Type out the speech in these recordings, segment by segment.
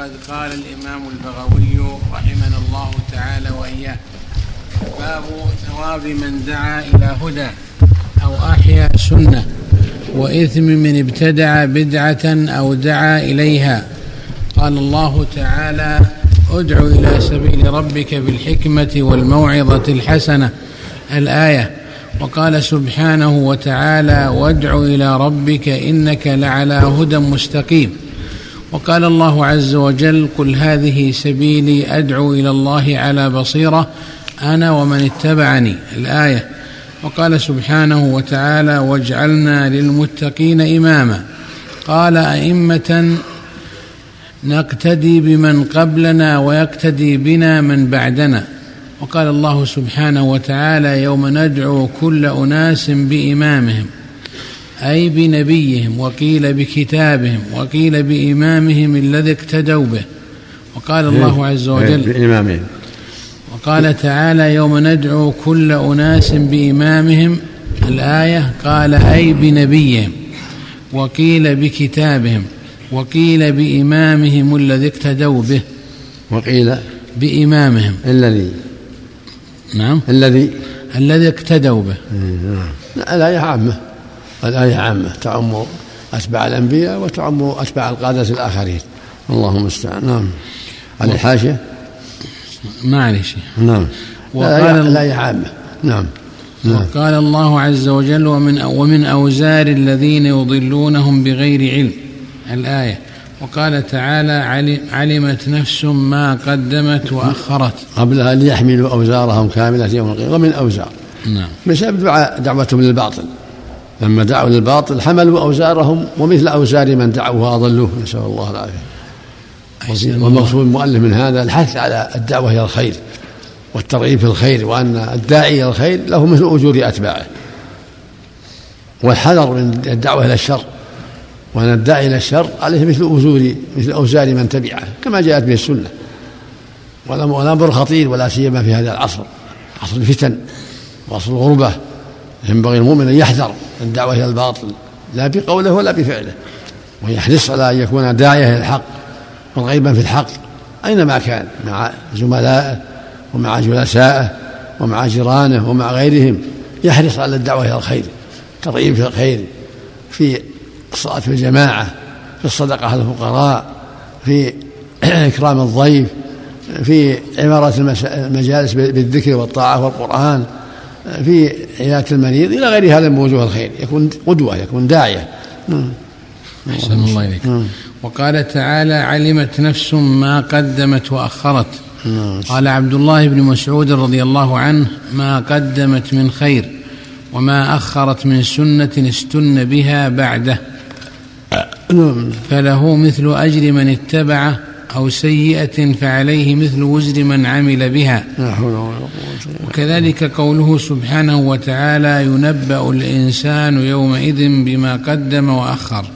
وقد قال الإمام البغوي رحمنا الله تعالى وإياه باب ثواب من دعا إلى هدى أو أحيا سنة وإثم من ابتدع بدعة أو دعا إليها. قال الله تعالى ادع إلى سبيل ربك بالحكمة والموعظة الحسنة الآية. وقال سبحانه وتعالى وادع إلى ربك إنك لعلى هدى مستقيم. وقال الله عز وجل قل هذه سبيلي أدعو إلى الله على بصيرة أنا ومن اتبعني. الآية وقال سبحانه وتعالى واجعلنا للمتقين إماما. قال أئمة نقتدي بمن قبلنا ويقتدي بنا من بعدنا. وقال الله سبحانه وتعالى يوم ندعو كل أناس بإمامهم. أي بنبيهم وقيل بكتابهم وقيل بإمامهم الذي اقتدوا به. وقال الله عز وجل بإمامهم. وقال تعالى يوم ندعو كل أناس بإمامهم الآية قال أي بنبيهم وقيل بكتابهم وقيل بإمامهم الذي اقتدوا به. وقيل بإمامهم. الذي. نعم. الذي. الذي اقتدوا به. لا الآية عامة. الآية عامة تعم أتباع الأنبياء وتعم أتباع القادة الآخرين. اللهم المستعان نعم. على الحاشية معلش نعم. وقال الآية عامة. نعم. نعم. قال الله عز وجل ومن ومن أوزار الذين يضلونهم بغير علم. الآية. وقال تعالى علمت نفس ما قدمت وأخرت. قبلها ليحملوا أوزارهم كاملة يوم القيامة. ومن أوزار. نعم. بسبب دعوتهم للباطل. لما دعوا للباطل حملوا أوزارهم ومثل أوزار من دعوا وأضلوه نسأل الله العافية. والمقصود المؤلف من هذا الحث على الدعوة إلى الخير والترغيب في الخير وأن الداعي إلى الخير له مثل أجور أتباعه. والحذر من الدعوة إلى الشر وأن الداعي إلى الشر عليه مثل أجور مثل أوزار من تبعه كما جاءت به السنة. والأمر خطير ولا سيما في هذا العصر. عصر الفتن وعصر الغربة. ينبغي المؤمن أن يحذر. الدعوة إلى الباطل لا بقوله ولا بفعله. ويحرص على أن يكون داعية إلى الحق مرغبا في الحق. أينما كان مع زملائه ومع جلسائه ومع جيرانه ومع غيرهم يحرص على الدعوة إلى الخير ترغيب في الخير في الصلاة في الجماعة في الصدقة على الفقراء في إكرام الضيف في عمارة المجالس بالذكر والطاعة والقرآن. في عيادة المريض إلى غير هذا من وجوه الخير يكون قدوة يكون داعية نعم. أحسن الله إليك نعم. وقال تعالى علمت نفس ما قدمت وأخرت نعم. قال عبد الله بن مسعود رضي الله عنه ما قدمت من خير وما أخرت من سنة استن بها بعده فله مثل أجر من اتبعه أو سيئة فعليه مثل وزر من عمل بها. وكذلك قوله سبحانه وتعالى ينبأ الإنسان يومئذ بما قدم وأخر.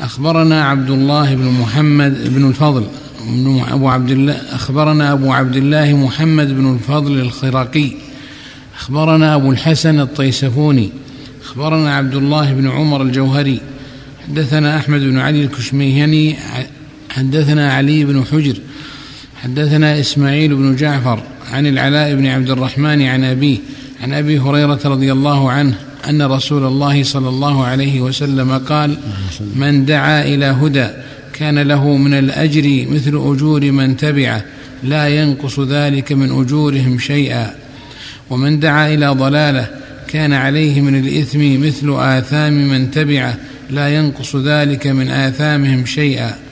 أخبرنا عبد الله بن محمد بن الفضل أبو عبد الله أخبرنا أبو عبد الله محمد بن الفضل الخراقي. أخبرنا أبو الحسن الطيسفوني. أخبرنا عبد الله بن عمر الجوهري. حدثنا أحمد بن علي الكشميهني حدثنا علي بن حجر حدثنا إسماعيل بن جعفر عن العلاء بن عبد الرحمن عن أبيه عن أبي هريرة رضي الله عنه أن رسول الله صلى الله عليه وسلم قال من دعا إلى هدى كان له من الأجر مثل أجور من تبعه لا ينقص ذلك من أجورهم شيئا. ومن دعا إلى ضلاله كان عليه من الإثم مثل آثام من تبعه لا ينقص ذلك من آثامهم شيئا.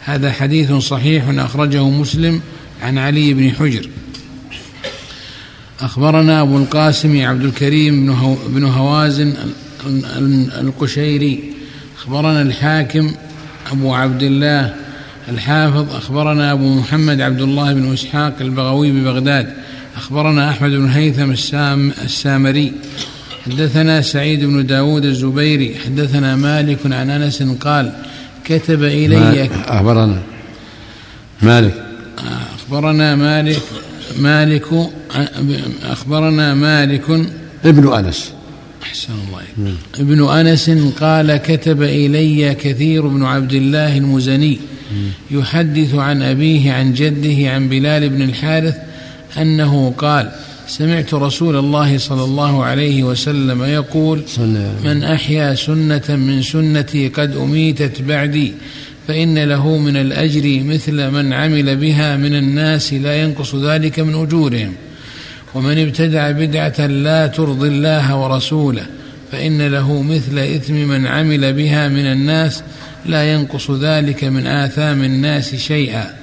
هذا حديث صحيح أخرجه مسلم عن علي بن حجر. أخبرنا أبو القاسم عبد الكريم بن, هو بن هوازن القشيري. أخبرنا الحاكم أبو عبد الله الحافظ. أخبرنا أبو محمد عبد الله بن إسحاق البغوي ببغداد. أخبرنا أحمد بن هيثم السام السامري. حدثنا سعيد بن داود الزبيري. حدثنا مالك عن أنس قال كتب إلي أخبرنا. مالك. أخبرنا مالك مالك أخبرنا مالك. ابن أنس. أحسن الله. ابن أنس قال كتب إلي كثير بن عبد الله المزني. يحدث عن أبيه عن جده عن بلال بن الحارث أنه قال سمعت رسول الله صلى الله عليه وسلم يقول من أحيا سنة من سنتي قد أميتت بعدي فإن له من الأجر مثل من عمل بها من الناس لا ينقص ذلك من أجورهم. ومن ابتدع بدعة لا ترضي الله ورسوله فإن له مثل إثم من عمل بها من الناس لا ينقص ذلك من آثام الناس شيئا.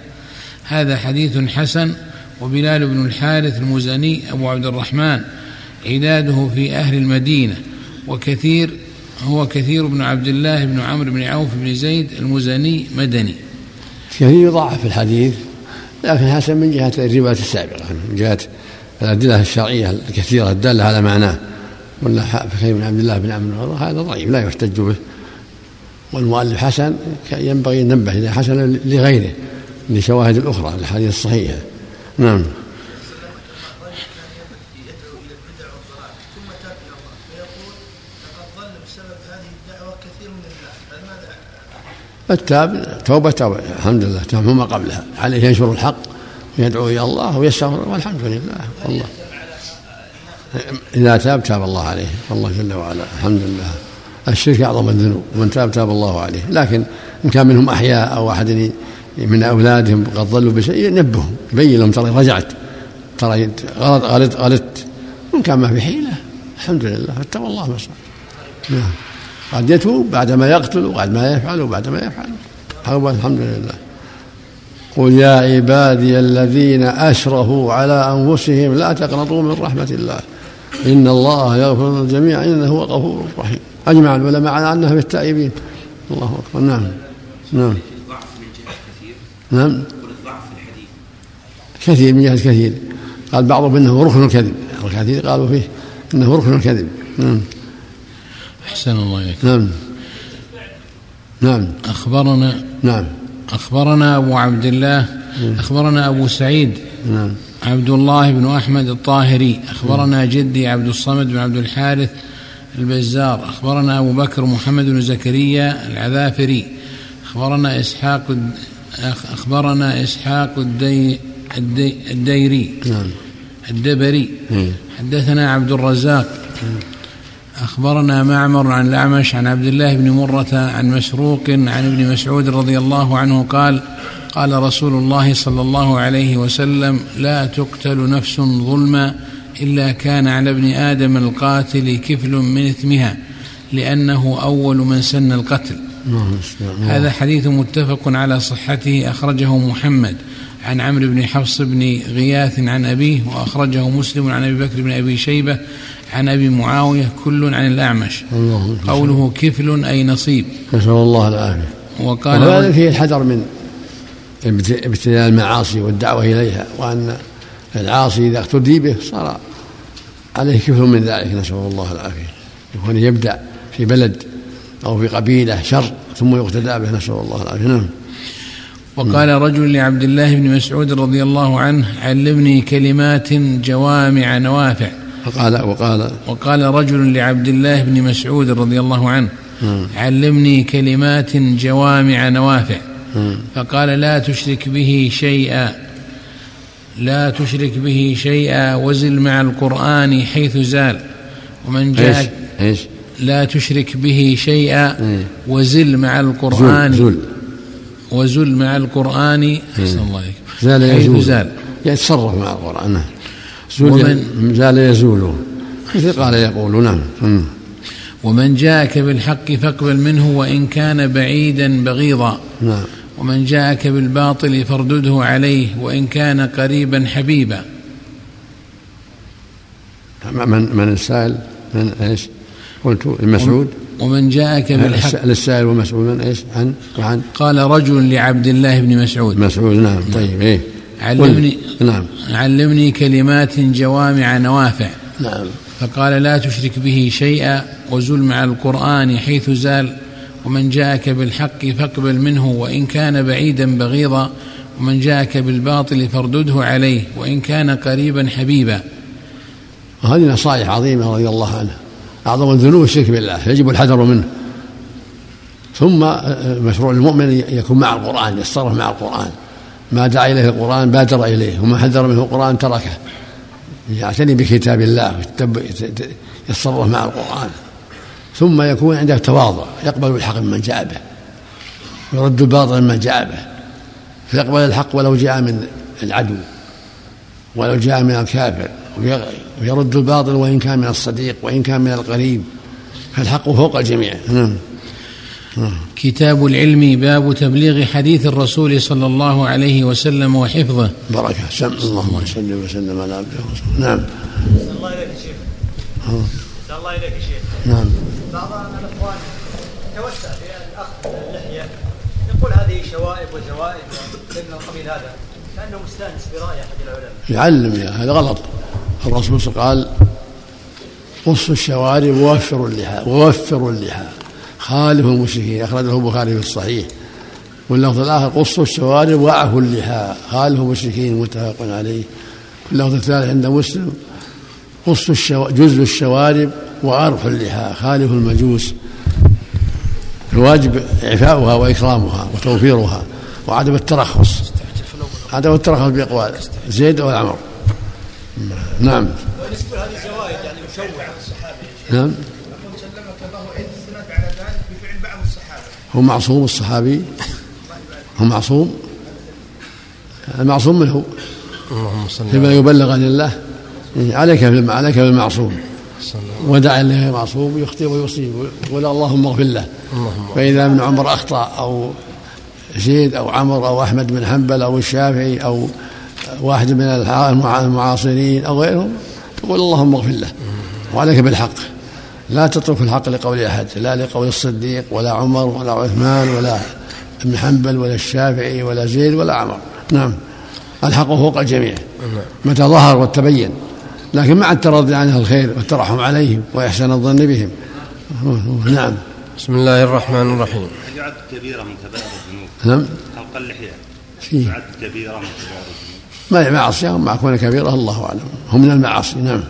هذا حديث حسن وبلال بن الحارث المزني أبو عبد الرحمن عداده في أهل المدينة وكثير هو كثير بن عبد الله بن عمرو بن عوف بن زيد المزني مدني. كثير يضاعف في الحديث لكن حسن من جهة الرواية السابقة من جهة الأدلة الشرعية الكثيرة الدالة على معناه. ولا كثير بن عبد الله بن عمرو هذا ضعيف لا يحتج به. والمؤلف حسن ينبغي أن ننبه إلى حسن لغيره لشواهد الأخرى الأحاديث الصحيحة. نعم. التاب توبة الحمد لله توبة ما قبلها. عليه ينشر الحق ويدعو إلى الله ويستغفر والحمد لله. والله إذا تاب تاب الله عليه. الله جل وعلا. الحمد لله. الشرك أعظم الذنوب. ومن تاب تاب الله عليه. لكن إن كان منهم أحياء أو أحد من أولادهم قد ضلوا بشيء ينبههم يبين لهم ترى رجعت ترى غلط غلط غلطت. وإن كان ما في حيلة الحمد لله فاتقوا الله ما نعم. قد يتوب بعد ما يقتل وبعد ما يفعل وبعد ما يفعل. الحمد لله. قل يا عبادي الذين أشرفوا على أنفسهم لا تقنطوا من رحمة الله. إن الله يغفر الجميع إنه هو غفور رحيم أجمع العلماء على أنها في التائبين. الله أكبر. نعم. نعم. نعم. كثير من جهة كثير. قال بعضهم إنه ركن الكذب. الكثير قالوا فيه إنه ركن الكذب. نعم. أحسن الله إليك. نعم. نعم. اخبرنا نعم. أخبرنا أبو عبد الله أخبرنا أبو سعيد. نعم. عبد الله بن أحمد الطاهري. أخبرنا جدي عبد الصمد بن عبد الحارث البزار. أخبرنا أبو بكر محمد بن زكريا العذافري. أخبرنا إسحاق أخبرنا إسحاق الدي الدي الديري نعم. الدبري. حدثنا عبد الرزاق. أخبرنا معمر عن الأعمش عن عبد الله بن مرة عن مسروق عن ابن مسعود رضي الله عنه قال قال رسول الله صلى الله عليه وسلم لا تقتل نفس ظلما إلا كان على ابن آدم القاتل كفل من إثمها لأنه أول من سن القتل. هذا حديث متفق على صحته. أخرجه محمد عن عمرو بن حفص بن غياث عن أبيه وأخرجه مسلم عن أبي بكر بن أبي شيبة عن أبي معاوية كل عن الأعمش. قوله كفل أي نصيب. نسأل الله العافية. وقال وهذا فيه الحذر من ابتلاء المعاصي والدعوة إليها وأن العاصي إذا اقتدي به صار عليه كفل من ذلك. نسأل الله العافية. يكون يبدأ في بلد أو في قبيلة شر ثم يقتدى به نسأل الله العافية. نعم. وقال رجل لعبد الله بن مسعود رضي الله عنه علمني كلمات جوامع نوافع. وقال وقال. وقال رجل لعبد الله بن مسعود رضي الله عنه علمني كلمات جوامع نوافع. فقال لا تشرك به شيئا لا تشرك به شيئا وزل مع القرآن حيث زال. ومن جاء إيش إيش؟ لا تشرك به شيئا إيه. وزل مع القرآن. زل وزل مع القرآن. أحسن الله عليك زال يزول. زال. يتصرف مع القرآن. نعم ومن زال يزول. مثل قال يقول نعم ومن جاءك بالحق فاقبل منه وإن كان بعيدا بغيضا. نعم. ومن جاءك بالباطل فاردده عليه وإن كان قريبا حبيبا. من من السائل؟ من إيش؟ قلت المسعود. ومن جاءك بالحق. للسائل والمسعود من إيش؟ عن وعن قال رجل لعبد الله بن مسعود. مسعود نعم. طيب إيه. علمني نعم. علمني كلمات جوامع نوافع. نعم. فقال لا تشرك به شيئا وزل مع القرآن حيث زال. ومن جاءك بالحق فاقبل منه وإن كان بعيدا بغيضا. ومن جاءك بالباطل فاردده عليه وإن كان قريبا حبيبا. وهذه نصائح عظيمة رضي الله عنه أعظم الذنوب الشرك بالله يجب الحذر منه. ثم مشروع المؤمن يكون مع القرآن يتصرف مع القرآن. ما دعا إليه القرآن بادر إليه وما حذر منه القرآن تركه. يعتني بكتاب الله يتصرف مع القرآن. ثم يكون عنده تواضع يقبل الحق ممن جاء به. يرد الباطل ممن جاء به. فيقبل الحق ولو جاء من العدو ولو جاء من الكافر. ويرد الباطل وإن كان من الصديق وإن كان من القريب. فالحق فوق الجميع. نعم. كتاب العلم باب تبليغ حديث الرسول صلى الله عليه وسلم وحفظه. بركة. سم اللهم صل وسلم على عبده ورسوله. نعم. الله إليك يا شيخ الله إليك يا شيخ نعم. بعض الإخوان توسع في الأخذ اللحية. يقول هذه شوائب وزوائد من القبيل هذا كأنه مستأنس برأي أحد العلماء. يعلم يا هذا غلط. الرسول قال قصوا الشوارب ووفروا اللحى ووفروا اللحى خالفوا المشركين. أخرجه البخاري في الصحيح. واللفظ الآخر قصوا الشوارب وعفوا اللحى خالفوا المشركين متفق عليه. واللفظ الثالث عند مسلم قصوا الشو... جزء الشوارب وأرخوا اللحى خالفوا المجوس الواجب إعفاؤها وإكرامها وتوفيرها وعدم الترخص. عدم الترخص بأقوال زيد أو عمر نعم. ونسبة هذه الزوايد يعني مشوعة نعم. هو معصوم الصحابي. هو معصوم. المعصوم من هو؟ اللهم صل فيما يبلغ عن الله. عليك عليك بالمعصوم ودع الله. معصوم يخطئ ويصيب. يقول اللهم اغفر له. فإذا ابن عمر أخطأ أو زيد أو عمر أو أحمد بن حنبل أو الشافعي أو واحد من المعاصرين أو غيرهم تقول اللهم اغفر له. وعليك بالحق. لا تترك الحق لقول أحد لا لقول الصديق ولا عمر ولا عثمان ولا ابن حنبل ولا الشافعي ولا زيد ولا عمر. نعم. الحق فوق الجميع. متى ظهر وتبين. لكن مع الترضي عن الخير والترحم عليهم وإحسان الظن بهم. نعم. بسم الله الرحمن الرحيم. هل يعد كبيرة من كبائر الذنوب؟ نعم. خلق اللحية. يعد كبيرة من كبائر الذنوب. ما هي معصية مع كونها كبيرة الله أعلم. هم من المعاصي نعم.